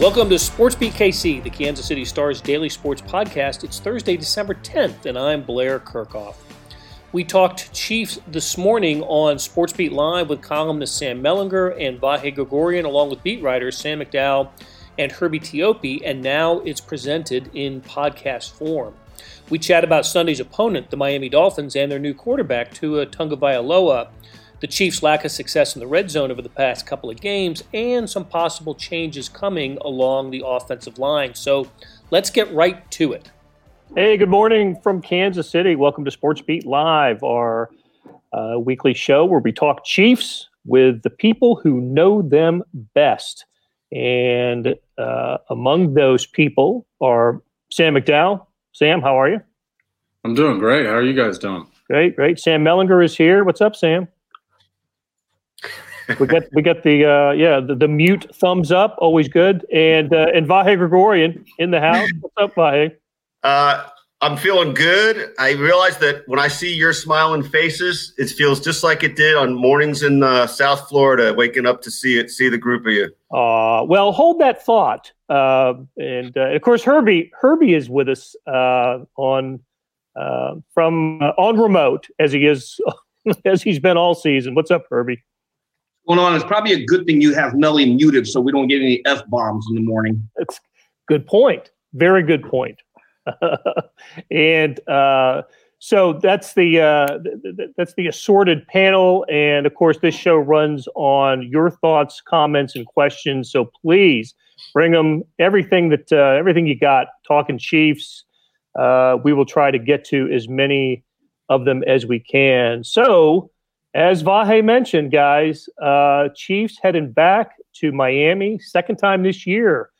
Welcome to Sports Beat KC, the Kansas City Stars daily sports podcast. It's Thursday, December 10th, and I'm Blair Kerkhoff. We talked Chiefs this morning on Sports Beat Live with columnist Sam Mellinger and Vahe Gregorian, along with beat writers Sam McDowell and Herbie Teope, and now it's presented in podcast form. We chat about Sunday's opponent, the Miami Dolphins, and their new quarterback, Tua Tagovailoa the Chiefs' lack of success in the red zone over the past couple of games, and some possible changes coming along the offensive line. So let's get right to it. Hey, good morning from Kansas City. Welcome to Sports Beat Live, our uh, weekly show where we talk Chiefs with the people who know them best. And uh, among those people are Sam McDowell. Sam, how are you? I'm doing great. How are you guys doing? Great, great. Sam Mellinger is here. What's up, Sam? We get we get the uh, yeah the, the mute thumbs up, always good, and uh, and Vahe Gregorian in the house. What's up, Vahe? Uh, I'm feeling good. I realize that when I see your smiling faces, it feels just like it did on mornings in uh, South Florida, waking up to see it, see the group of you. Uh, well, hold that thought. Uh, and uh, of course, Herbie Herbie is with us uh, on uh, from uh, on remote as he is as he's been all season. What's up, Herbie? Going on. It's probably a good thing you have Melly muted so we don't get any f bombs in the morning. That's good point. Very good point. and uh, so that's the uh, th- th- that's the assorted panel, and of course, this show runs on your thoughts, comments, and questions. So please bring them everything that uh, everything you got. Talking Chiefs, uh, we will try to get to as many of them as we can. So as Vahe mentioned, guys, uh, Chiefs heading back to Miami, second time this year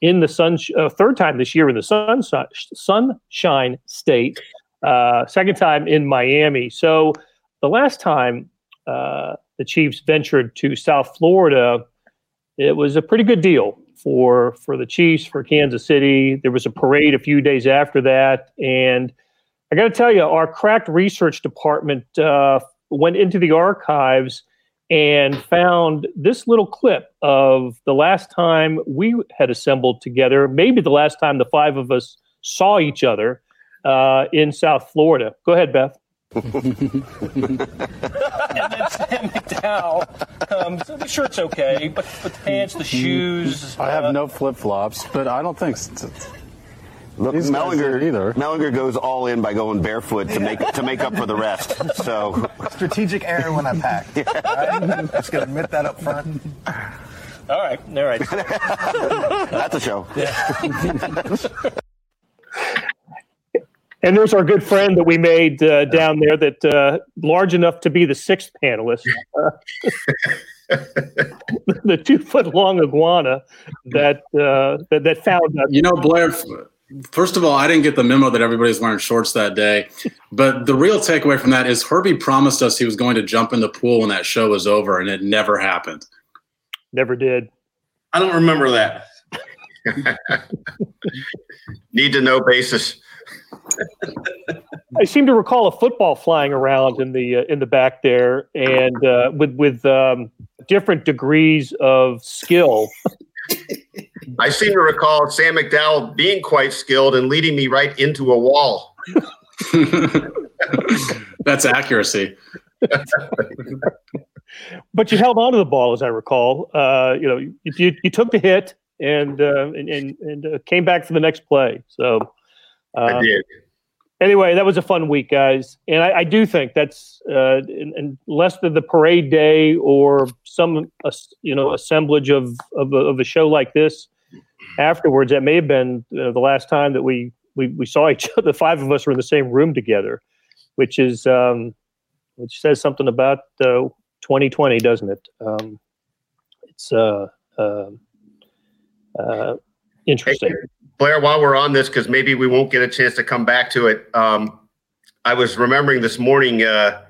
in the sun, uh, third time this year in the sunshine, sunshine state, uh, second time in Miami. So the last time uh, the Chiefs ventured to South Florida, it was a pretty good deal for for the Chiefs for Kansas City. There was a parade a few days after that, and I got to tell you, our cracked research department uh, went into the archives and found this little clip of the last time we had assembled together, maybe the last time the five of us saw each other uh, in South Florida. Go ahead, Beth. and then Sam McDowell. Um, so the shirt's okay, but, but the pants, the shoes. I have uh, no flip flops, but I don't think. Look, These Mellinger either. Mellinger goes all in by going barefoot to make to make up for the rest. So strategic error when I packed. Yeah. Right? Just gonna admit that up front. All right, all right. That's a show. Yeah. and there's our good friend that we made uh, down there that uh, large enough to be the sixth panelist. Uh, the two foot long iguana that, uh, that that found us. You know, Blair First of all, I didn't get the memo that everybody's wearing shorts that day. But the real takeaway from that is Herbie promised us he was going to jump in the pool when that show was over, and it never happened. Never did. I don't remember that. Need to know basis. I seem to recall a football flying around in the uh, in the back there, and uh, with with um, different degrees of skill. I seem to recall Sam McDowell being quite skilled and leading me right into a wall. That's accuracy. but you held on to the ball, as I recall. Uh, you know, you, you, you, took the hit and uh, and and, and uh, came back for the next play. So I uh, did anyway, that was a fun week, guys. And I, I do think that's uh, unless the, the parade day or some uh, you know assemblage of, of of, a show like this afterwards. That may have been uh, the last time that we, we we saw each other. The five of us were in the same room together, which is um, which says something about 2020, uh, doesn't it? Um, it's uh, um, uh, interesting. Blair, while we're on this, because maybe we won't get a chance to come back to it, um, I was remembering this morning uh,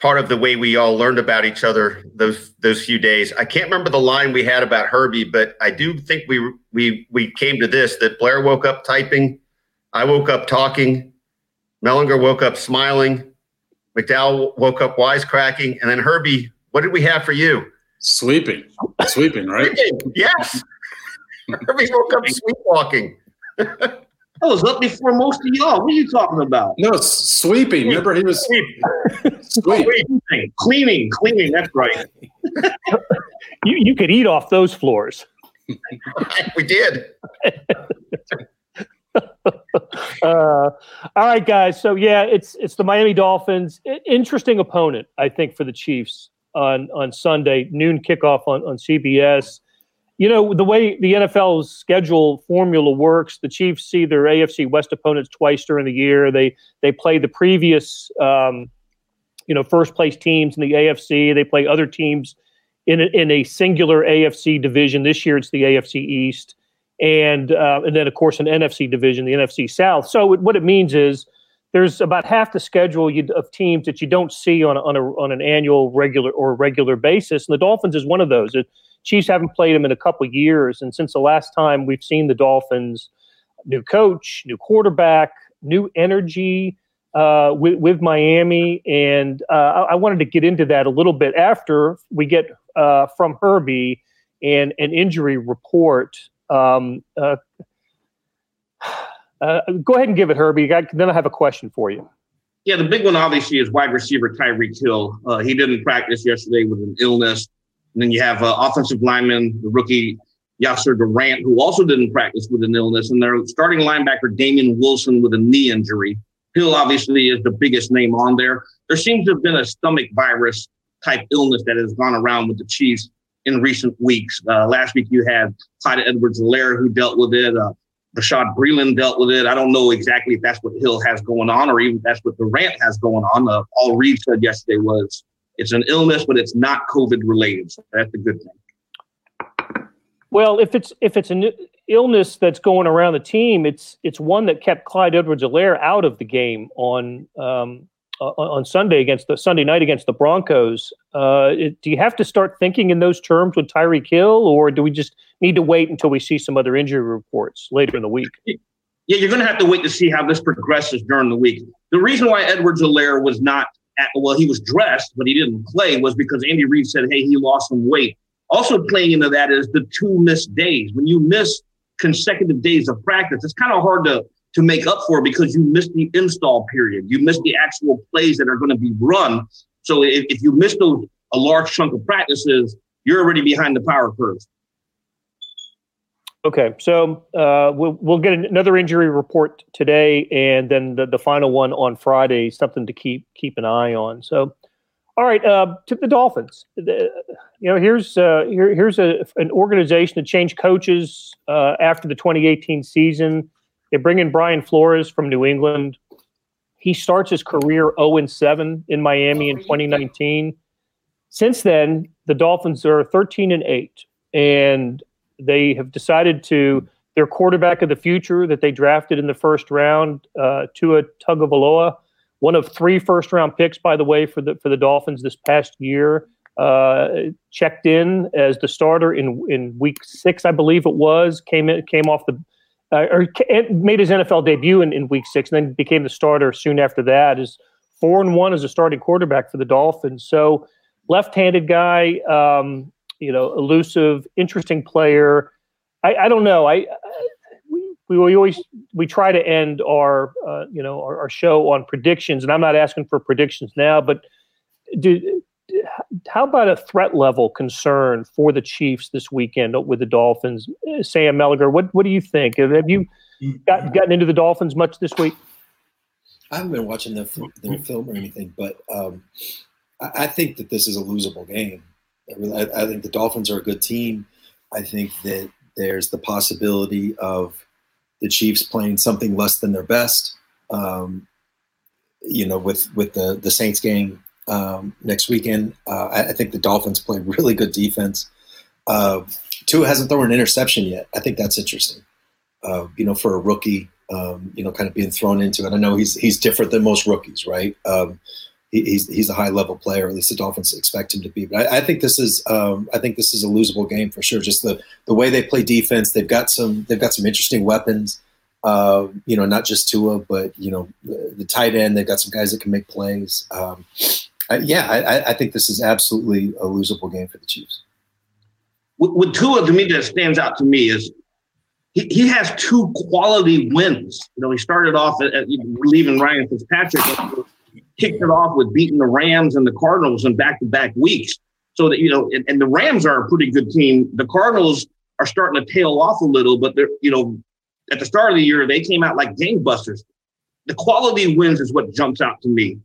part of the way we all learned about each other those those few days. I can't remember the line we had about Herbie, but I do think we we we came to this that Blair woke up typing, I woke up talking, Mellinger woke up smiling, McDowell woke up wisecracking, and then Herbie, what did we have for you? Sleeping, sleeping, right? Sleeping. Yes. Herbie woke up sleepwalking. I was up before most of y'all. What are you talking about? No, s- sweeping. Remember, he was sweeping, Cleaning, cleaning, cleaning. That's right. You you could eat off those floors. we did. Uh, all right, guys. So yeah, it's it's the Miami Dolphins. Interesting opponent, I think, for the Chiefs on on Sunday noon kickoff on on CBS. You know the way the NFL's schedule formula works. The Chiefs see their AFC West opponents twice during the year. They they play the previous um, you know first place teams in the AFC. They play other teams in a, in a singular AFC division. This year it's the AFC East and uh, and then of course an NFC division, the NFC South. So it, what it means is there's about half the schedule you, of teams that you don't see on on a on an annual regular or regular basis, and the Dolphins is one of those. The Chiefs haven't played them in a couple years, and since the last time we've seen the Dolphins, new coach, new quarterback, new energy. Uh, with, with Miami, and uh, I, I wanted to get into that a little bit after we get uh, from Herbie and an injury report um, uh, uh, go ahead and give it, Herbie. Then I have a question for you. Yeah, the big one obviously is wide receiver Tyreek Hill. Uh, he didn't practice yesterday with an illness. And then you have uh, offensive lineman, the rookie Yasir Durant, who also didn't practice with an illness. And their starting linebacker, Damien Wilson, with a knee injury. Hill obviously is the biggest name on there. There seems to have been a stomach virus type illness that has gone around with the Chiefs in recent weeks. Uh, last week you had Clyde Edwards-Helaire who dealt with it. Uh, Bashaud Breeland dealt with it. I don't know exactly if that's what Hill has going on or even that's what Durant has going on. Uh, all Reid said yesterday was it's an illness, but it's not COVID related. So that's a good thing. Well, if it's if it's an illness that's going around the team, it's it's one that kept Clyde Edwards-Helaire out of the game on um, uh, on Sunday against the Sunday night against the Broncos. Uh, it, do you have to start thinking in those terms with Tyreek Hill, or do we just need to wait until we see some other injury reports later in the week? Yeah, you're going to have to wait to see how this progresses during the week. The reason why Edwards-Helaire was not at, well, he was dressed, but he didn't play, was because Andy Reid said, "Hey, he lost some weight." Also, playing into that is the two missed days. When you miss consecutive days of practice, it's kind of hard to to make up for because you missed the install period. You missed the actual plays that are going to be run. So if, if you miss those a large chunk of practices, you're already behind the power curve. Okay, so uh, we'll we'll get another injury report today, and then the, the final one on Friday. Something to keep keep an eye on. So, all right, uh, to the Dolphins. The, you know, here's uh, here, here's a, an organization that changed coaches uh, after the 2018 season. They bring in Brian Flores from New England. He starts his career 0 and 7 in Miami in 2019. Since then, the Dolphins are 13 and 8, and they have decided to their quarterback of the future that they drafted in the first round, uh, Tua Tagovailoa, one of three first round picks, by the way, for the for the Dolphins this past year. Uh, checked in as the starter in in week six, I believe it was. Came in, came off the uh, or made his NFL debut in, in week six, and then became the starter soon after that. Is four and one as a starting quarterback for the Dolphins. So left-handed guy, um, you know, elusive, interesting player. I, I don't know. I, we, we always we try to end our uh, you know our, our, show on predictions, and I'm not asking for predictions now, but do, how about a threat level concern for the Chiefs this weekend with the Dolphins? Sam Mellinger, what what do you think? Have you got, gotten into the Dolphins much this week? I haven't been watching their, their film or anything, but um, I, I, think that this is a losable game. I, I, think the Dolphins are a good team. I think that there's the possibility of the Chiefs playing something less than their best. Um, you know, with with the the Saints game um, next weekend, uh, I, I, think the Dolphins play really good defense. Uh, Tua hasn't thrown an interception yet. I think that's interesting. Uh, you know, for a rookie, um, you know, kind of being thrown into it. I know he's he's different than most rookies, right? Um, he, he's he's a high level player. At least the Dolphins expect him to be. But I, I think this is um, I think this is a losable game for sure. Just the the way they play defense. They've got some they've got some interesting weapons. Uh, you know, not just Tua, but you know, the, the, tight end. They've got some guys that can make plays. Um, I, yeah, I, I, think this is absolutely a losable game for the Chiefs. With Tua, to me, that stands out to me is he, he has two quality wins. You know, he started off at, at leaving Ryan Fitzpatrick, kicked it off with beating the Rams and the Cardinals in back to back weeks. So that, you know, and, and the Rams are a pretty good team. The Cardinals are starting to tail off a little, but they're, you know, at the start of the year, they came out like gangbusters. The quality wins is what jumps out to me.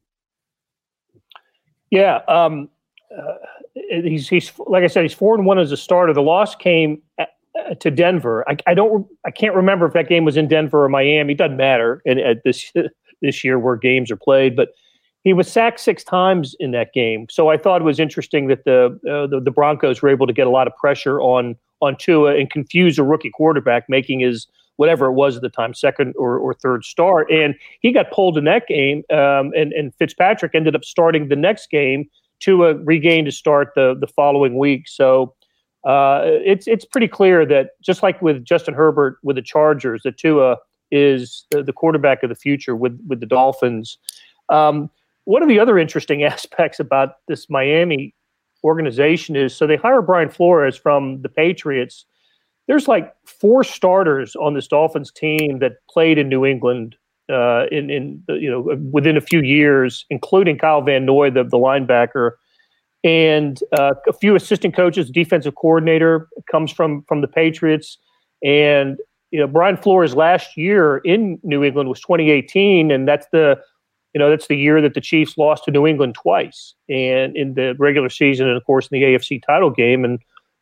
Yeah. Um, uh, he's, he's, like I said, he's four and one as a starter. The loss came at, uh, to Denver. I, I, don't, I can't remember if that game was in Denver or Miami. It doesn't matter in, at this, this year where games are played, but he was sacked six times in that game. So I thought it was interesting that the, uh, the, the Broncos were able to get a lot of pressure on on Tua and confuse a rookie quarterback, making his whatever it was at the time, second or, or third start. And he got pulled in that game. Um, and, and Fitzpatrick ended up starting the next game. Tua regained to start the the following week. So uh, it's it's pretty clear that just like with Justin Herbert with the Chargers, that Tua is the, the quarterback of the future with with the Dolphins. Um, one of the other interesting aspects about this Miami organization is so they hire Brian Flores from the Patriots. There's like four starters on this Dolphins team that played in New England uh, in in you know within a few years, including Kyle Van Noy, the the linebacker, and uh, a few assistant coaches. Defensive coordinator comes from from the Patriots, and you know Brian Flores last year in New England was 2018, and that's the you know, that's the year that the Chiefs lost to New England twice, and in the regular season, and of course in the AFC title game. And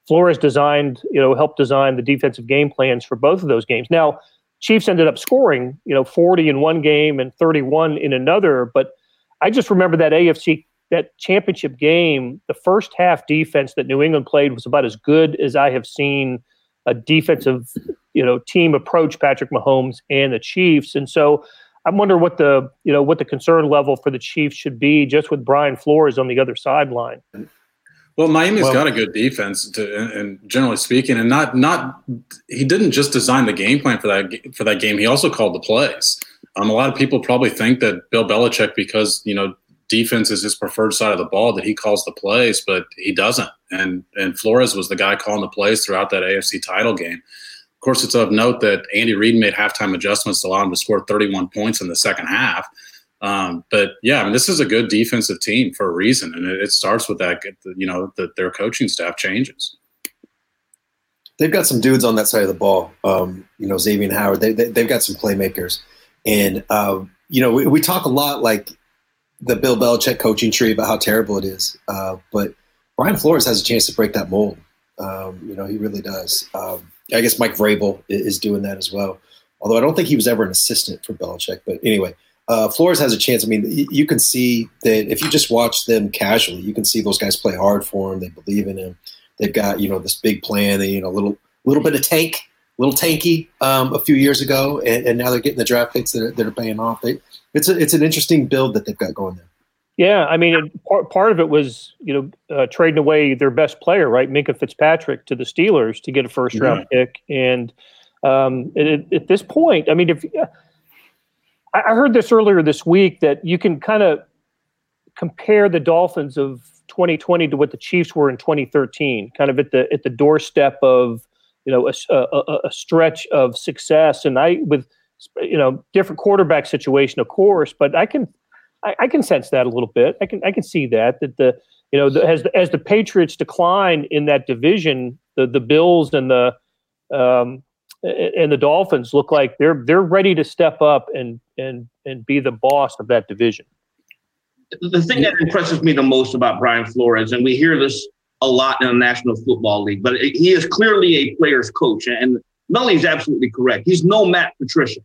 Flores designed, you know, helped design the defensive game plans for both of those games. Now, Chiefs ended up scoring, you know, 40 in one game and 31 in another. But I just remember that AFC that championship game, the first half defense that New England played was about as good as I have seen a defensive, you know, team approach Patrick Mahomes and the Chiefs. And so I wonder what the you know what the concern level for the Chiefs should be just with Brian Flores on the other sideline. Well, Miami's well, got a good defense, to, and generally speaking, and not not he didn't just design the game plan for that for that game. He also called the plays. Um, a lot of people probably think that Bill Belichick, because you know defense is his preferred side of the ball, that he calls the plays, but he doesn't. And and Flores was the guy calling the plays throughout that AFC title game course, it's of note that Andy Reid made halftime adjustments to allow him to score 31 points in the second half. Um, but yeah, I mean, this is a good defensive team for a reason, and it, it starts with that. You know, that their coaching staff changes. They've got some dudes on that side of the ball. Um, you know, Xavien Howard. They, they have got some playmakers, and um, you know, we, we, talk a lot like the Bill Belichick coaching tree about how terrible it is, uh, but Brian Flores has a chance to break that mold. Um, you know, he really does. Um, I guess Mike Vrabel is doing that as well. Although I don't think he was ever an assistant for Belichick. But anyway, uh, Flores has a chance. I mean, you can see that if you just watch them casually, you can see those guys play hard for him. They believe in him. They've got you know this big plan. They you know a little little bit of tank, little tanky um, a few years ago, and, and, now they're getting the draft picks that are, that are paying off. They, it's a, it's an interesting build that they've got going there. Yeah, I mean, it, part, part of it was you know uh, trading away their best player, right, Minkah Fitzpatrick, to the Steelers to get a first round yeah. pick, and um, it, at this point, I mean, if uh, I heard this earlier this week that you can kind of compare the Dolphins of 2020 to what the Chiefs were in 2013, kind of at the at the doorstep of you know a, a, a stretch of success, and I with you know different quarterback situation, of course, but I can I, I, can sense that a little bit. I can I can see that that the you know the, as the, as the Patriots decline in that division, the the Bills and the um, and the Dolphins look like they're they're ready to step up and and and be the boss of that division. The thing that impresses me the most about Brian Flores, and we hear this a lot in the National Football League, but he is clearly a player's coach, and Melly's absolutely correct. He's no Matt Patricia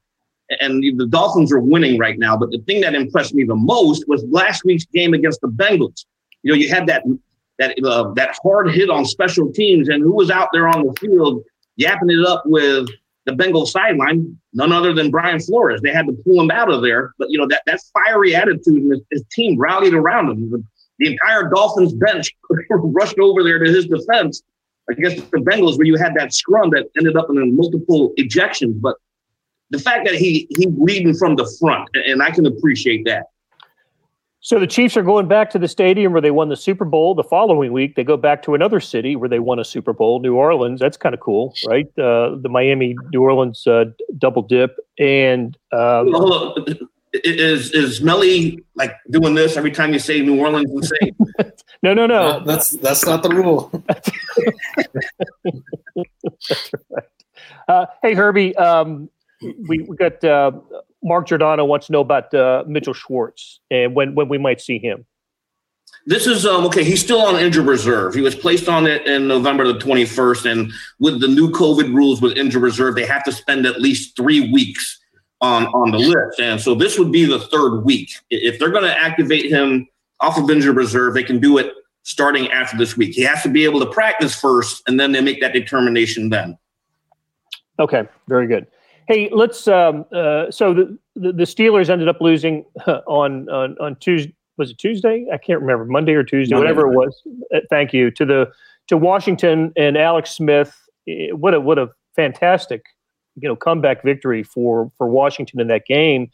and the Dolphins are winning right now. But the thing that impressed me the most was last week's game against the Bengals. You know, you had that that uh, that hard hit on special teams, and who was out there on the field yapping it up with the Bengals sideline? None other than Brian Flores. They had to pull him out of there. But you know that that fiery attitude, and his, his team rallied around him. The, the entire Dolphins bench rushed over there to his defense against the Bengals, where you had that scrum that ended up in multiple ejections. But the fact that he he leading from the front, and I can appreciate that. So the Chiefs are going back to the stadium where they won the Super Bowl. The following week, they go back to another city where they won a Super Bowl, New Orleans. That's kind of cool, right? Uh, the Miami New Orleans uh, double dip. And um, hold on. Is is Melly like doing this every time you say New Orleans and say? no, no, no. No, that's that's not the rule. That's right. Uh, hey, Herbie, um, we, we got uh, Mark Giordano wants to know about uh, Mitchell Schwartz and when, when we might see him. This is um, okay. He's still on injured reserve. He was placed on it in November the 21st, and with the new COVID rules with injured reserve, they have to spend at least three weeks on on the list. And so this would be the third week. If they're going to activate him off of injured reserve, they can do it starting after this week. He has to be able to practice first, and then they make that determination then. Okay, very good. Hey, let's. Um, uh, so the, the the Steelers ended up losing on on on Tuesday. Was it Tuesday? I can't remember. Monday or Tuesday, Monday. whatever it was. Uh, thank you to the to Washington and Alex Smith. eh, What a what a fantastic you know comeback victory for for Washington in that game.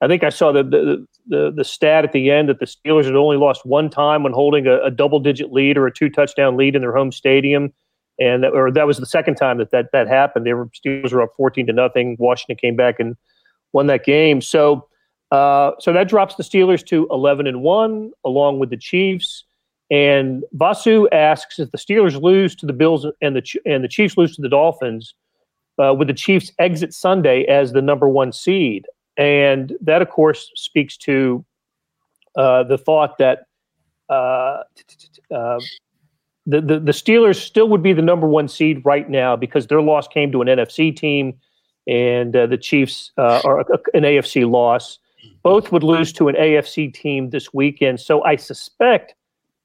I think I saw the the the, the stat at the end that the Steelers had only lost one time when holding a, a double digit lead or a two touchdown lead in their home stadium and that, or that was the second time that that, that happened. Were Steelers were up fourteen to nothing. Washington came back and won that game. So, uh, so that drops the Steelers to eleven and one, along with the Chiefs. And Vasu asks if the Steelers lose to the Bills and the and the Chiefs lose to the Dolphins, uh, would the Chiefs exit Sunday as the number one seed? And that, of course, speaks to uh, the thought that uh, uh, the, the the Steelers still would be the number one seed right now because their loss came to an NFC team, and uh, the Chiefs uh, are a, an AFC loss. Both would lose to an AFC team this weekend. So I suspect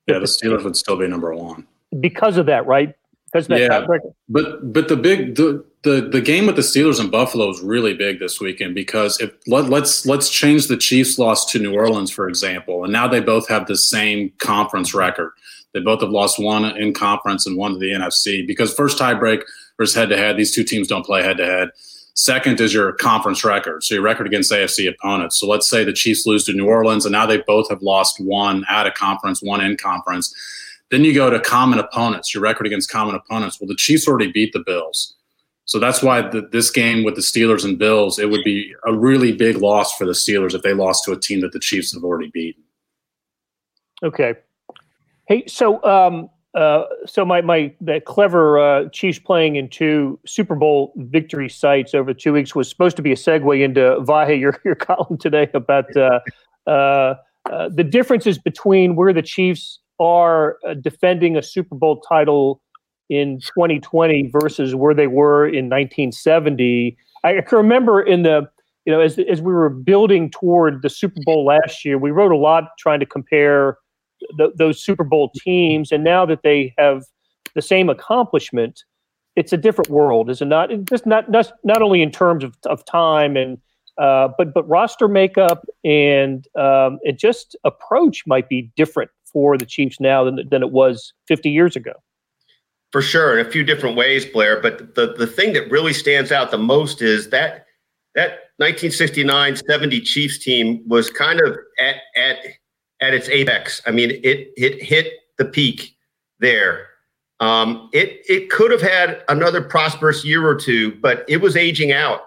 Yeah, the Steelers would still be number one. because of that, right? Because of that Yeah. But but the big the, the the game with the Steelers and Buffalo is really big this weekend because if let, let's let's change the Chiefs loss to New Orleans for example, and now they both have the same conference record. They both have lost one in conference and one to the NFC because first tiebreak is head to head. These two teams don't play head to head. Second is your conference record, so your record against AFC opponents. So let's say the Chiefs lose to New Orleans, and now they both have lost one at a conference, one in conference. Then you go to common opponents, your record against common opponents. Well, the Chiefs already beat the Bills. So that's why the, this game with the Steelers and Bills, it would be a really big loss for the Steelers if they lost to a team that the Chiefs have already beaten. Okay. Hey, so um, uh, so my my that clever uh, Chiefs playing in two Super Bowl victory sites over two weeks was supposed to be a segue into Vahe your your column today about uh, uh, uh, the differences between where the Chiefs are uh, defending a Super Bowl title in 2020 versus where they were in 1970. I can remember in the you know as as we were building toward the Super Bowl last year, we wrote a lot trying to compare th- those Super Bowl teams, and now that they have the same accomplishment, it's a different world, is it not? It just not not not only in terms of, of time and uh, but but roster makeup and um, it just approach might be different for the Chiefs now than than it was 50 years ago. For sure, in a few different ways, Blair. But the, the thing that really stands out the most is that that 1969-70 Chiefs team was kind of at at at its apex. I mean, it it hit the peak there. Um, it it could have had another prosperous year or two, but it was aging out.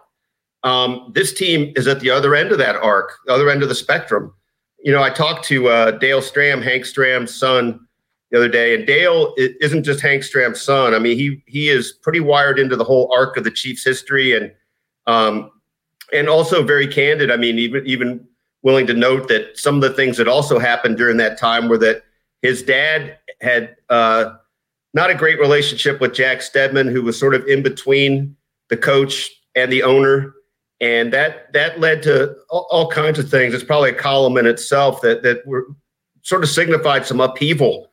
Um, this team is at the other end of that arc, the other end of the spectrum. You know, I talked to uh, Dale Stram, Hank Stram's son, the other day, and Dale isn't just Hank Stram's son. I mean, he he is pretty wired into the whole arc of the Chiefs' history, and um, and also very candid. I mean, even even willing to note that some of the things that also happened during that time were that his dad had uh, not a great relationship with Jack Steadman, who was sort of in between the coach and the owner, and that that led to all, all kinds of things. It's probably a column in itself that that were sort of signified some upheaval.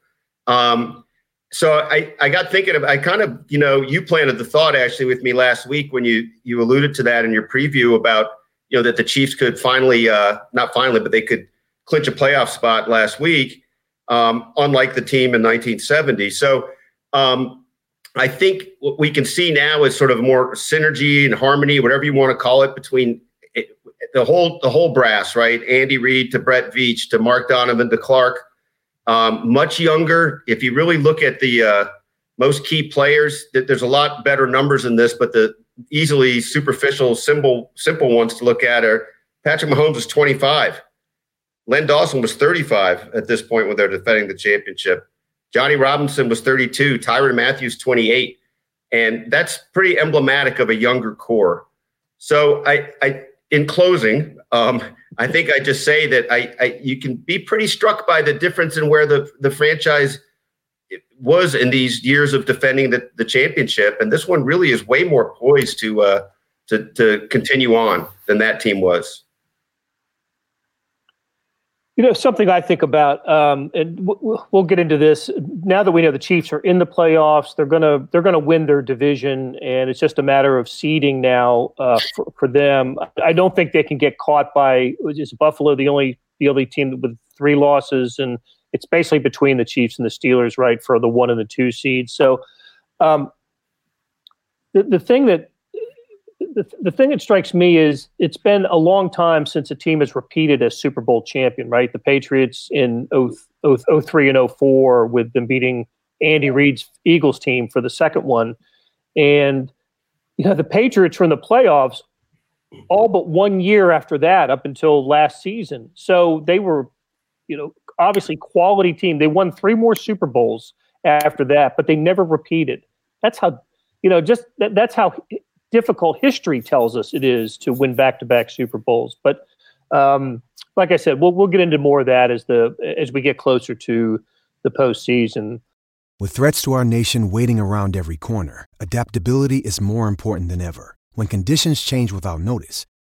Um, so I, I got thinking of I kind of you know you planted the thought actually with me last week when you you alluded to that in your preview about you know that the Chiefs could finally uh, not finally but they could clinch a playoff spot last week um, unlike the team in 1970 so um, I think what we can see now is sort of more synergy and harmony whatever you want to call it between the whole the whole brass, right? Andy Reid to Brett Veach to Mark Donovan to Clark, um, much younger. If you really look at the uh, most key players, there's a lot better numbers in this, but the easily superficial, simple simple ones to look at are Patrick Mahomes was 25. Len Dawson was 35 at this point when they're defending the championship. Johnny Robinson was 32. Tyrann Mathieu, 28. And that's pretty emblematic of a younger core. So I, I in closing, um, I think I just say that I, I, you can be pretty struck by the difference in where the, the franchise was in these years of defending the, the championship. And this one really is way more poised to, uh, to, to continue on than that team was. You know, something I think about, um, and w- we'll get into this now that we know the Chiefs are in the playoffs. They're gonna they're gonna win their division, and it's just a matter of seeding now uh, for, for, them. I don't think they can get caught by is Buffalo the only the only team with three losses, and it's basically between the Chiefs and the Steelers, right, for the one and the two seeds. So, um, the the thing that the, the thing that strikes me is it's been a long time since a team has repeated as Super Bowl champion, right? The Patriots in 03 and 04 with them beating Andy Reid's Eagles team for the second one. And, you know, the Patriots were in the playoffs all but one year after that up until last season. So they were, you know, obviously quality team. They won three more Super Bowls after that, but they never repeated. That's how, you know, just that, that's how difficult history tells us it is to win back-to-back Super Bowls. But um, like I said, we'll we'll get into more of that as the as we get closer to the postseason. With threats to our nation waiting around every corner, adaptability is more important than ever. When conditions change without notice,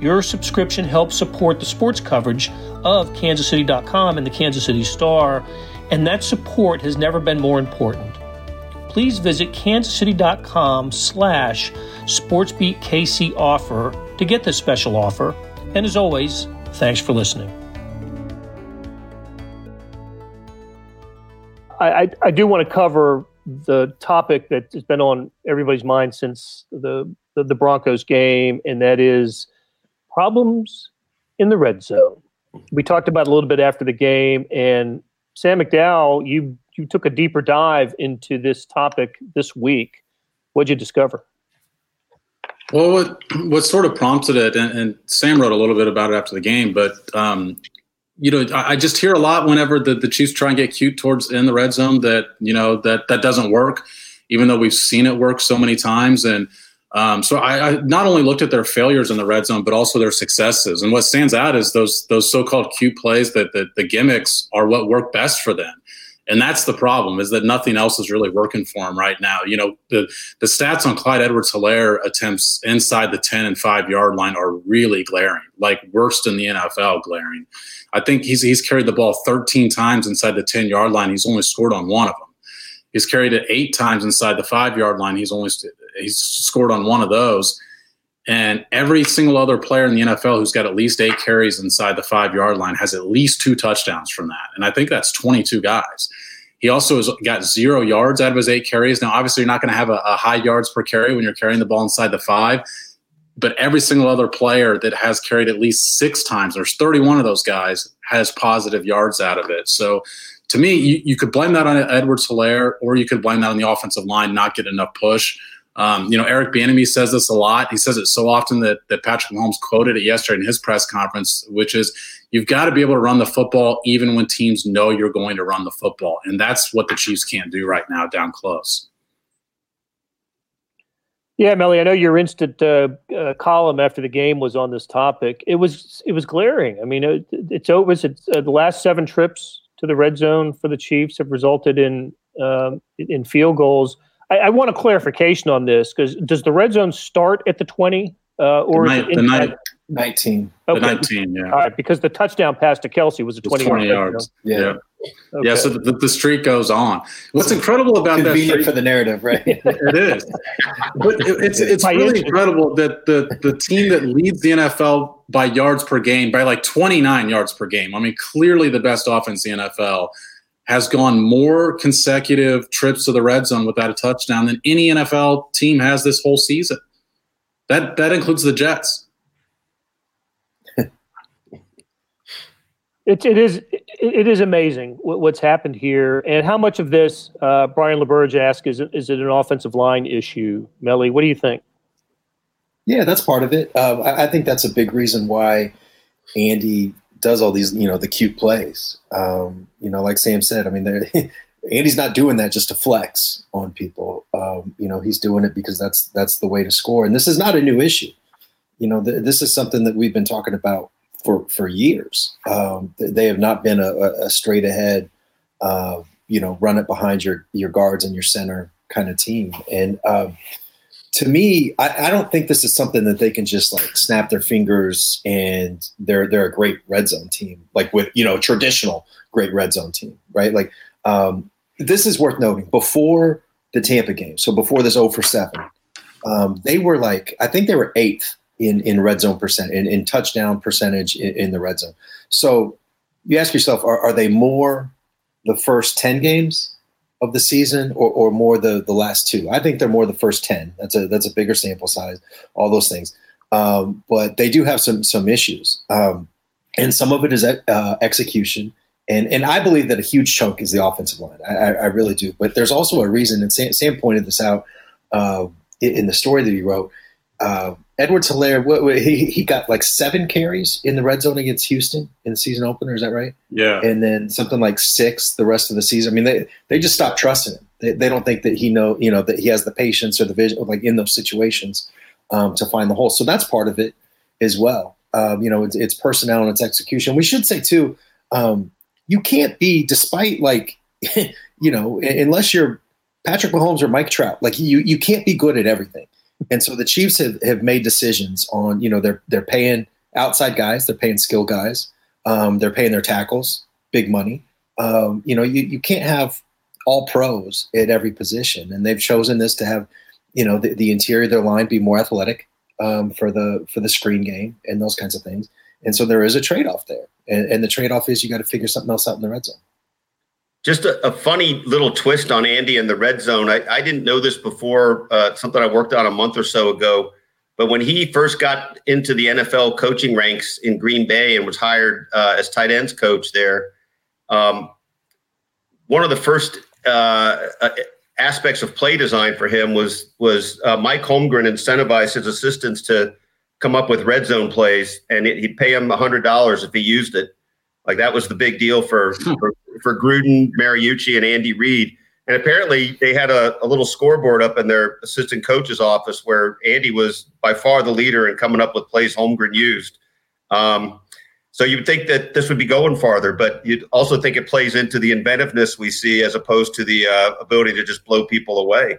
Your subscription helps support the sports coverage of kansascity.com and the Kansas City Star, and that support has never been more important please visit kansascity.com slash sportsbeatkc offer to get this special offer. And as always, thanks for listening. I, I, do want to cover the topic that has been on everybody's mind since the, the, the Broncos game, and that is problems in the red zone. We talked about a little bit after the game, and Sam McDowell, you you took a deeper dive into this topic this week. What'd you discover? Well, what what sort of prompted it, and, and Sam wrote a little bit about it after the game, but um, you know, I, I, just hear a lot whenever the, the Chiefs try and get cute towards in the red zone that you know that that doesn't work, even though we've seen it work so many times. And um, so I, I, not only looked at their failures in the red zone, but also their successes. And what stands out is those those so-called cute plays that the, the gimmicks are what work best for them and that's the problem is that nothing else is really working for him right now. You know, the the stats on Clyde Edwards-Helaire attempts inside the 10 and 5 yard line are really glaring, like worst in the NFL glaring. I think he's he's carried the ball 13 times inside the 10 yard line. He's only scored on one of them. He's carried it 8 times inside the 5 yard line. He's only he's scored on one of those. And every single other player in the NFL who's got at least eight carries inside the five yard line has at least two touchdowns from that. And I think that's 22 guys. He also has got zero yards out of his eight carries. Now, obviously, you're not going to have a, a high yards per carry when you're carrying the ball inside the five, but every single other player that has carried at least six times, there's 31 of those guys, has positive yards out of it. So to me, you, you could blame that on Edwards Helaire, or you could blame that on the offensive line not getting enough push. Um, you know, Eric Bieniemy says this a lot. He says it so often that that Patrick Mahomes quoted it yesterday in his press conference, which is you've got to be able to run the football even when teams know you're going to run the football, and that's what the Chiefs can't do right now down close. Yeah, Melly, I know your instant uh, uh, column after the game was on this topic. It was it was glaring. I mean, it, it's over. It's uh, the last seven trips to the red zone for the Chiefs have resulted in um, in field goals. I, I, want a clarification on this because does the red zone start at the twenty uh, or the, night, the night, 19. Okay. The 19, yeah. All right, because the touchdown pass to Kelce was a 20, 20 yards. Yeah. yeah. Okay. Yeah, so the, the, streak goes on. What's incredible about that streak, for the narrative, right? it is, but it, it's it's really incredible that the the team that leads the NFL by yards per game by like 29 yards per game. I mean, clearly the best offense in the NFL has gone more consecutive trips to the red zone without a touchdown than any NFL team has this whole season. That that includes the Jets. It, it is it, it is amazing what's happened here, and how much of this uh, Brian LeBurge asked is is it an offensive line issue? Melly, what do you think? Yeah, that's part of it. Uh, I, I, think that's a big reason why Andy does all these, you know, the cute plays. Um, you know, like Sam said, I mean, Andy's not doing that just to flex on people. Um, you know, he's doing it because that's that's the way to score. And this is not a new issue. You know, th- this is something that we've been talking about for for years. Um, they have not been a, a straight ahead, uh, you know, run it behind your your guards and your center kind of team. And um, to me, I, I, don't think this is something that they can just like snap their fingers and they're they're a great red zone team, like with you know traditional great red zone team, right? Like um, this is worth noting. Before the Tampa game, so before this 0 for 7, um, they were like I think they were eighth in in red zone percent in, in touchdown percentage in, in, the red zone. So you ask yourself, are, are they more the first ten games of the season or, or more the the last two? I think they're more the first ten. That's a that's a bigger sample size. All those things, um, but they do have some some issues, um, and some of it is uh, execution. And, and I believe that a huge chunk is the offensive line. I, I really do. But there's also a reason, and Sam, Sam pointed this out uh, in, in the story that he wrote. Uh, Edwards Helaire, he, he got like seven carries in the red zone against Houston in the season opener. Is that right? Yeah. And then something like six the rest of the season. I mean, they, they just stopped trusting him. They, they don't think that he know, you know, that he has the patience or the vision, like in those situations um, to find the hole. So that's part of it as well. Um, you know, it's, it's, personnel and it's execution. We should say too, um, you can't be, despite like, you know, unless you're Patrick Mahomes or Mike Trout, like you, you can't be good at everything. And so the Chiefs have, have made decisions on, you know, they're they're paying outside guys, they're paying skill guys, um, they're paying their tackles, big money. Um, you know, you, you can't have all pros at every position. And they've chosen this to have, you know, the, the interior of their line be more athletic um, for the for the screen game and those kinds of things. And so there is a trade off there. And, and the trade off is you got to figure something else out in the red zone. Just a, a, funny little twist on Andy in the red zone. I, I didn't know this before, uh, something I worked on a month or so ago. But when he first got into the NFL coaching ranks in Green Bay and was hired uh, as tight ends coach there, um, one of the first uh, uh aspects of play design for him was was uh, Mike Holmgren incentivized his assistants to come up with red zone plays, and it, he'd pay him hundred dollars if he used it. Like that was the big deal for, hmm. for for Gruden, Mariucci, and Andy Reid. And apparently, they had a, a, little scoreboard up in their assistant coach's office where Andy was by far the leader in coming up with plays Holmgren used. Um, so you'd think that this would be going farther, but you'd also think it plays into the inventiveness we see as opposed to the uh, ability to just blow people away.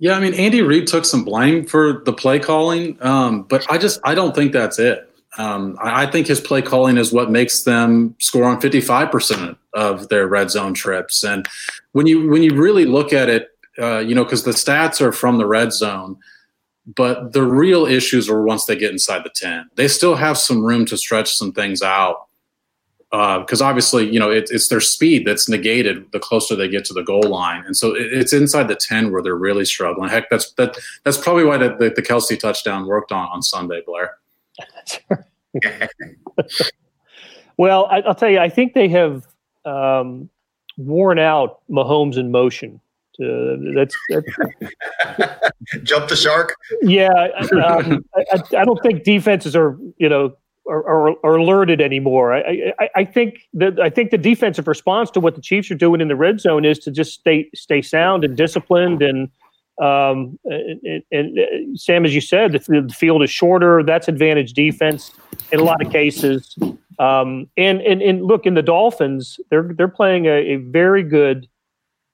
Yeah, I mean, Andy Reid took some blame for the play calling, um, but I just I don't think that's it. Um, I think his play calling is what makes them score on 55% of their red zone trips. And when you when you really look at it, uh, you know, because the stats are from the red zone, but the real issues are once they get inside the 10. They still have some room to stretch some things out because uh, obviously, you know, it, it's their speed that's negated the closer they get to the goal line, and so it, it's inside the ten where they're really struggling. Heck, that's that that's probably why the, the, the Kelce touchdown worked on on Sunday, Blair. well, I, will tell you, I think they have um, worn out Mahomes in motion Uh, that's, that's jump the shark. Yeah, um, I, I, don't think defenses are you know are, are, are alerted anymore. I, I, I think that I think the defensive response to what the Chiefs are doing in the red zone is to just stay stay sound and disciplined and. Um, and, and, and Sam, as you said, the, the, field is shorter. That's advantage defense in a lot of cases. Um, and, and and look, in the Dolphins, they're they're playing a, a very good,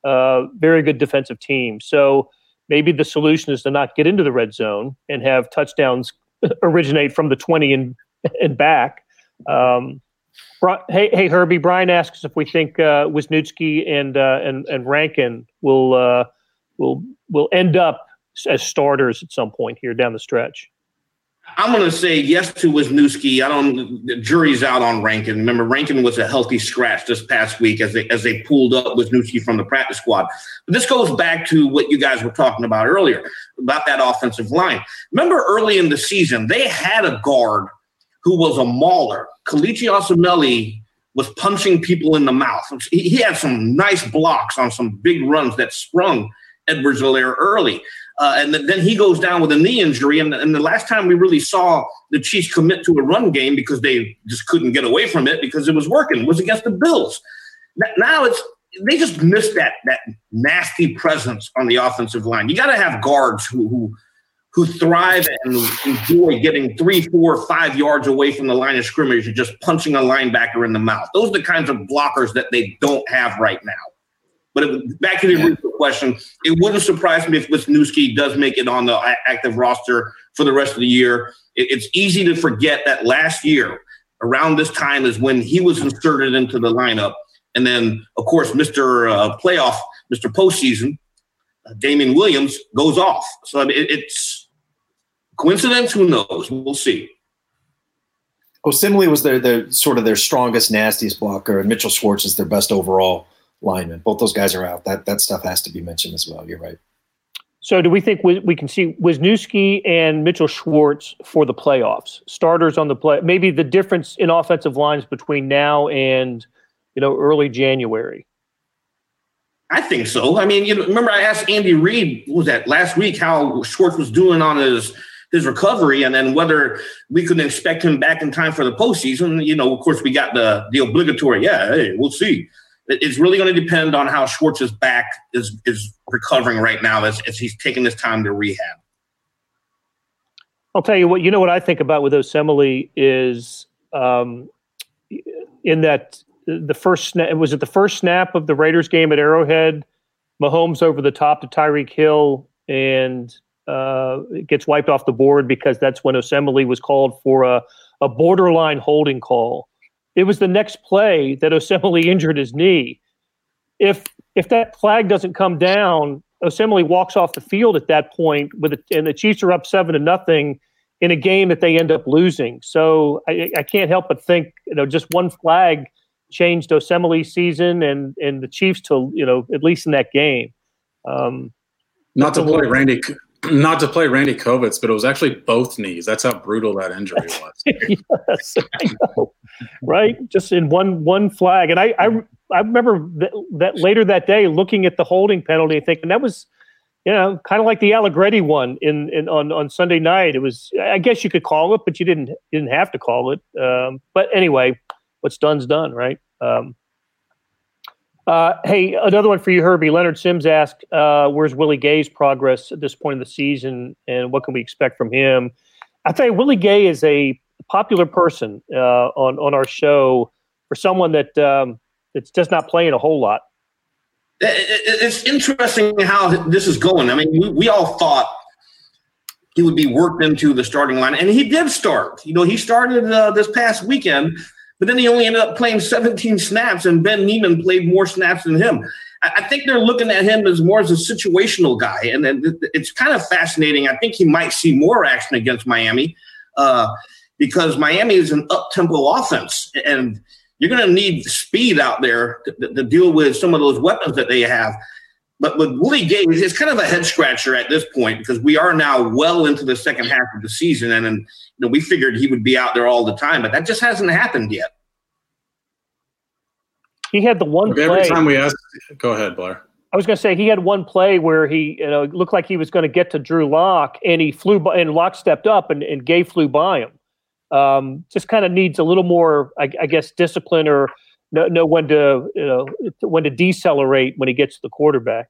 uh, very good defensive team. So maybe the solution is to not get into the red zone and have touchdowns originate from the twenty and and back. Um, hey, hey, Herbie. Brian asks if we think uh, Wisniewski and uh, and and Rankin will uh, will will end up as starters at some point here down the stretch. I'm going to say yes to Wisniewski. I don't. The jury's out on Rankin. Remember, Rankin was a healthy scratch this past week as they as they pulled up Wisniewski from the practice squad. But this goes back to what you guys were talking about earlier about that offensive line. Remember, early in the season, they had a guard who was a mauler. Kelechi Osemele was punching people in the mouth. He had some nice blocks on some big runs that sprung Edwards-Helaire early. Uh, and then he goes down with a knee injury. And, and, the last time we really saw the Chiefs commit to a run game because they just couldn't get away from it because it was working was against the Bills. Now it's they just missed that that nasty presence on the offensive line. You got to have guards who, who who thrive and enjoy getting three, four, five yards away from the line of scrimmage and just punching a linebacker in the mouth. Those are the kinds of blockers that they don't have right now. But it, back to the yeah. original question, it wouldn't surprise me if Wisniewski does make it on the active roster for the rest of the year. It, it's easy to forget that last year, around this time, is when he was inserted into the lineup. And then, of course, Mr. Uh, playoff, Mr. Postseason, uh, Damien Williams goes off. So I mean, it, it's coincidence. Who knows? We'll see. Osemele was their, their sort of their strongest, nastiest blocker, and Mitchell Schwartz is their best overall linemen. Both those guys are out. That that stuff has to be mentioned as well. You're right. So, do we think we, we can see Wisniewski and Mitchell Schwartz for the playoffs? Starters on the play. Maybe the difference in offensive lines between now and you know early January. I think so. I mean, you know, remember I asked Andy Reid was that last week how Schwartz was doing on his his recovery, and then whether we could expect him back in time for the postseason. You know, of course, we got the the obligatory. Yeah, hey, we'll see it's really going to depend on how Schwartz's back is is recovering right now as, as he's taking this time to rehab. I'll tell you what. You know what I think about with Osemele is um, in that the first snap was it the first snap of the Raiders game at Arrowhead. Mahomes over the top to Tyreek Hill and uh, gets wiped off the board because that's when Osemele was called for a, a borderline holding call it was the next play that Osemele injured his knee. If if that flag doesn't come down, Osemele walks off the field at that point with a, and the Chiefs are up seven to nothing in a game that they end up losing. So I, I can't help but think you know just one flag changed Osemele's season and and the Chiefs to you know at least in that game. Um, Not to play Randy not to play Randy Covitz, but it was actually both knees. That's how brutal that injury was. yes, right? Just in one one flag, and I I, I remember that, that, later that day looking at the holding penalty and thinking that was, you know, kind of like the Allegretti one in, in on on Sunday night. It was, I guess you could call it, but you didn't you didn't have to call it. Um, but anyway, what's done's done, right? Um, uh, hey, another one for you, Herbie. Leonard Sims asked, uh, "Where's Willie Gay's progress at this point in the season, and what can we expect from him?" I tell you, Willie Gay is a popular person uh, on on our show for someone that um, that's just not playing a whole lot. It's interesting how this is going. I mean, we, we all thought he would be worked into the starting line, and he did start. You know, he started uh, this past weekend but then he only ended up playing 17 snaps, and Ben Niemann played more snaps than him. I think they're looking at him as more as a situational guy, and then it's kind of fascinating. I think he might see more action against Miami uh, because Miami is an up-tempo offense, and you're going to need speed out there to, to, deal with some of those weapons that they have. But with Willie Gay, it's kind of a head scratcher at this point because we are now well into the second half of the season, and, and you know we figured he would be out there all the time, but that just hasn't happened yet. He had the one Every time we asked, go ahead, Blair. I was going to say he had one play where he, you know, looked like he was going to get to Drew Lock, and he flew by, and Lock stepped up, and, and Gay flew by him. Um, just kind of needs a little more, I, I, guess, discipline or know, know when to, you know, when to decelerate when he gets to the quarterback.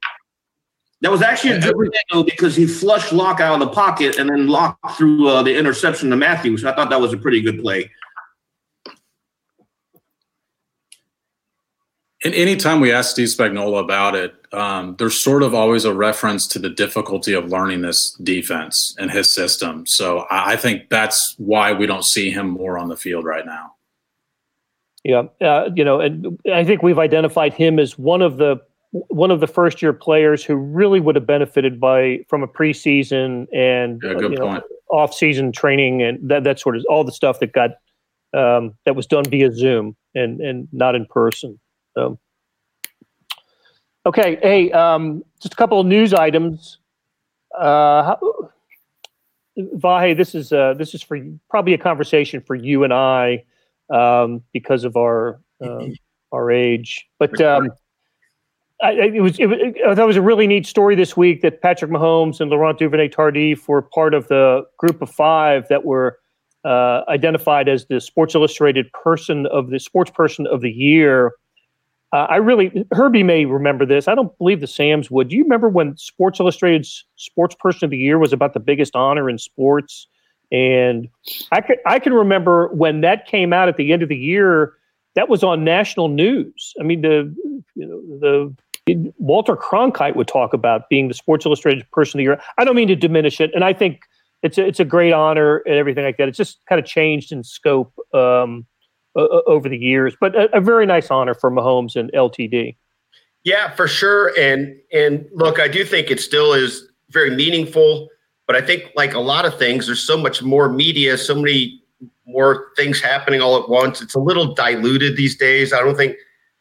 That was actually a good thing because he flushed Lock out of the pocket and then Lock threw uh, the interception to Matthews. I thought that was a pretty good play. And anytime we ask Steve Spagnuolo about it, um, there's sort of always a reference to the difficulty of learning this defense and his system. So I think that's why we don't see him more on the field right now. Yeah, uh, you know, and I think we've identified him as one of the one of the first year players who really would have benefited by from a preseason and yeah, you know, off season training and that that sort of all the stuff that got um, that was done via Zoom and and not in person. So, okay, hey, um, just a couple of news items. Uh, how, Vahe, this is uh, this is for probably a conversation for you and I um, because of our uh, our age. But um, I, it was it, it, that was a really neat story this week that Patrick Mahomes and Laurent Duvernay Tardif were part of the group of five that were uh, identified as the Sports Illustrated person of the sports person of the year uh, I really, Herbie may remember this. I don't believe the Sams would. Do you remember when Sports Illustrated's Sports Person of the Year was about the biggest honor in sports? And I can, I can remember when that came out at the end of the year, that was on national news. I mean, the, you know, the, Walter Cronkite would talk about being the Sports Illustrated Person of the Year. I don't mean to diminish it, and I think it's a, it's a great honor and everything like that. It's just kind of changed in scope um, uh, over the years, but a, a, very nice honor for Mahomes and LTD. Yeah, for sure. And and look, I do think it still is very meaningful, but I think like a lot of things, there's so much more media, so many more things happening all at once. It's a little diluted these days. I don't think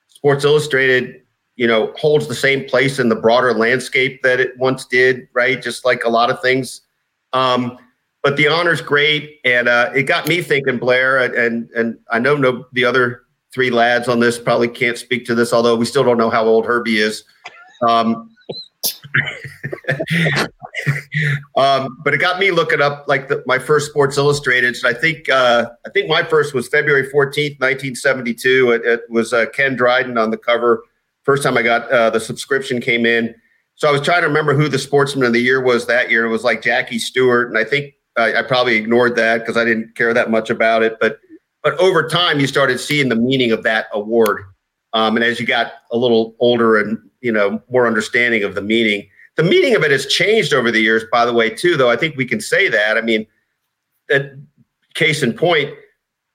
Sports Illustrated, you know, holds the same place in the broader landscape that it once did, right? Just like a lot of things. Um, but the honor's great, and uh, it got me thinking, Blair, and and I know no the other three lads on this probably can't speak to this, although we still don't know how old Herbie is. Um, um, but it got me looking up like the, my first Sports Illustrated. So I think uh, I think my first was February fourteenth, nineteen seventy two. It, it, was uh, Ken Dryden on the cover. First time I got uh, the subscription came in. So I was trying to remember who the Sportsman of the Year was that year. It was like Jackie Stewart, and I think I, I probably ignored that because I didn't care that much about it. But but over time, you started seeing the meaning of that award, um, and as you got a little older and you know more understanding of the meaning, the meaning of it has changed over the years. By the way, too, though, I think we can say that. I mean, that case in point,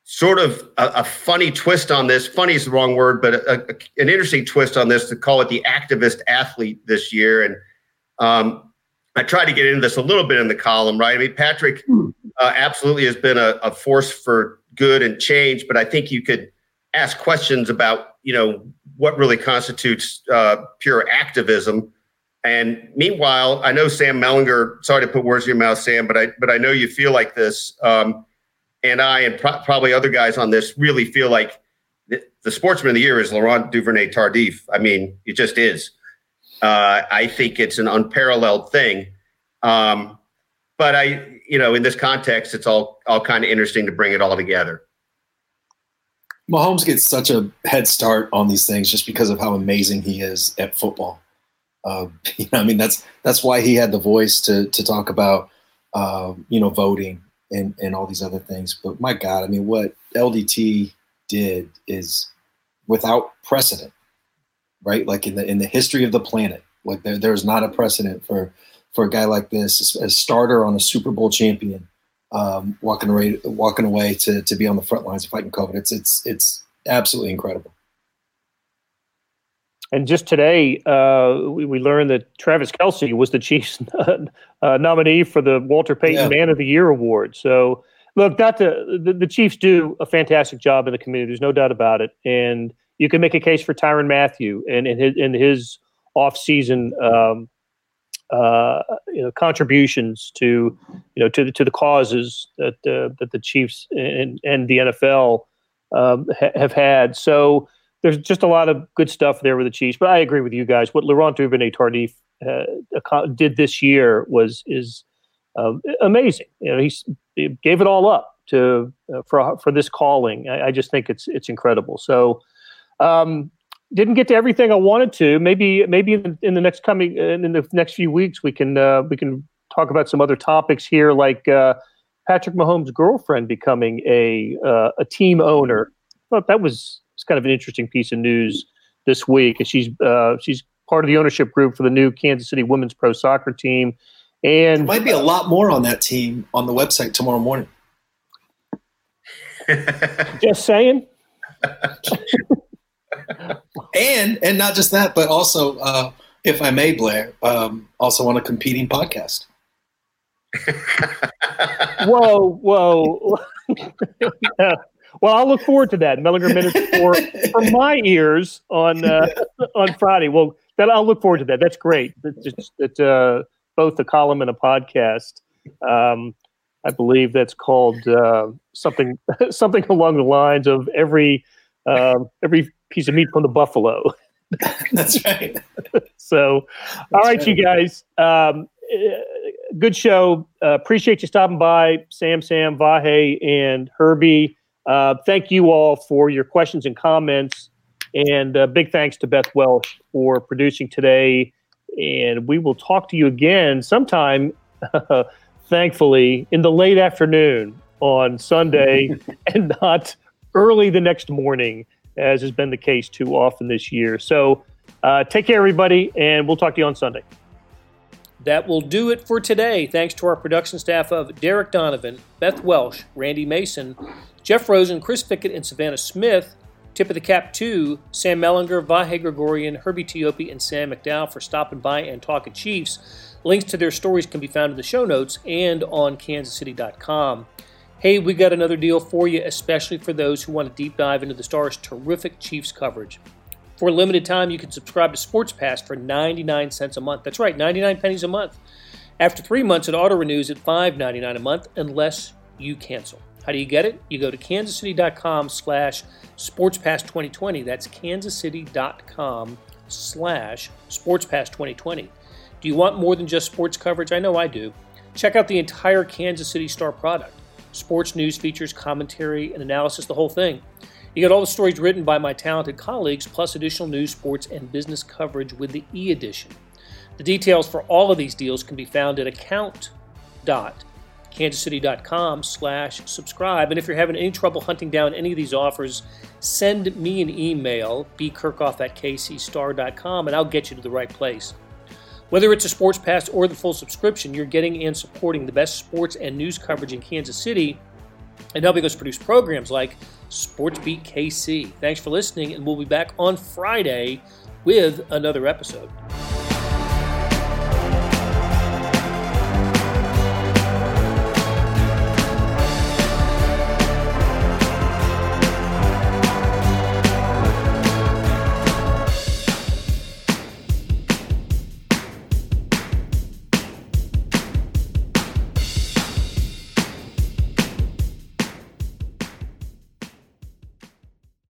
sort of a, a, funny twist on this. Funny is the wrong word, but a, a, an interesting twist on this to call it the activist athlete this year. And um, I tried to get into this a little bit in the column, right? I mean, Patrick hmm. uh, absolutely has been a, a, force for good and change, but I think you could ask questions about, you know, what really constitutes uh, pure activism. And meanwhile, I know Sam Mellinger. Sorry to put words in your mouth, Sam, but I but I know you feel like this, um, and I and pro- probably other guys on this really feel like the, the sportsman of the year is Laurent Duvernay Tardif. I mean, it just is. Uh, I think it's an unparalleled thing. Um, but I, you know, in this context, it's all all kind of interesting to bring it all together. Mahomes gets such a head start on these things just because of how amazing he is at football. Uh, you know, I mean, that's that's why he had the voice to to talk about, uh, you know, voting and and all these other things. But my God, I mean, what LDT did is without precedent right? Like in the in the history of the planet, like there there's not a precedent for for a guy like this as starter on a Super Bowl champion, um, walking away walking away to to be on the front lines fighting COVID. It's it's it's absolutely incredible. And just today, uh, we, we, learned that Travis Kelce was the Chiefs uh, nominee for the Walter Payton yeah. Man of the Year award. So, look, not to, the, the Chiefs do a fantastic job in the community. There's no doubt about it. And you can make a case for Tyrann Mathieu and in his, in his off-season um, uh, you know, contributions to you know to the, to the causes that uh, that the Chiefs and, and the NFL um, ha- have had. So there's just a lot of good stuff there with the Chiefs. But I agree with you guys. What Laurent Duvernay Tardif uh, did this year was is uh, amazing. You know, he gave it all up to uh, for for this calling. I, I, just think it's it's incredible. So. Um, didn't get to everything I wanted to. Maybe maybe in, in the next coming uh, in the next few weeks we can uh, we can talk about some other topics here, like uh, Patrick Mahomes' girlfriend becoming a uh, a team owner. But that was it's kind of an interesting piece of news this week. She's uh, she's part of the ownership group for the new Kansas City women's pro soccer team, and there might be a lot more on that team on the website tomorrow morning. Just saying. and and not just that, but also, uh, if I may, Blair, um, also on a competing podcast. whoa, whoa. yeah. Well, I'll look forward to that. Mellinger minutes for for my ears on uh, on Friday. Well, that I'll look forward to that. That's great. It's, it's uh, both a column and a podcast. Um, I believe that's called uh, something something along the lines of every um, every piece of meat from the buffalo. that's right. so, that's all right, right, you guys. Um, good show. Uh, appreciate you stopping by, Sam, Sam, Vahe, and Herbie. Uh, thank you all for your questions and comments. And uh, big thanks to Beth Welsh for producing today. And we will talk to you again sometime, thankfully, in the late afternoon on Sunday and not early the next morning, as has been the case too often this year. So uh, take care, everybody, and we'll talk to you on Sunday. That will do it for today. Thanks to our production staff of Derek Donovan, Beth Welsh, Randy Mason, Jeff Rosen, Chris Fickett, and Savannah Smith. Tip of the cap to Sam Mellinger, Vahe Gregorian, Herbie Teope, and Sam McDowell for stopping by and talking Chiefs. Links to their stories can be found in the show notes and on kansascity.com. Hey, we got another deal for you, especially for those who want to deep dive into the Stars' terrific Chiefs coverage. For a limited time, you can subscribe to Sports Pass for 99 cents a month. That's right, 99 pennies a month. After three months, it auto renews at $5.99 a month unless you cancel. How do you get it? You go to kansascity.com slash sportspass2020. That's kansascity.com slash sportspass2020. Do you want more than just sports coverage? I know I do. Check out the entire Kansas City Star product sports news features, commentary, and analysis, the whole thing. You get all the stories written by my talented colleagues, plus additional news, sports, and business coverage with the e edition. The details for all of these deals can be found at account.kansascity.com slash subscribe. And if you're having any trouble hunting down any of these offers, send me an email, bkerkhoff at kcstar.com, and I'll get you to the right place. Whether it's a sports pass or the full subscription, you're getting and supporting the best sports and news coverage in Kansas City and helping us produce programs like Sports Beat KC. Thanks for listening, and we'll be back on Friday with another episode.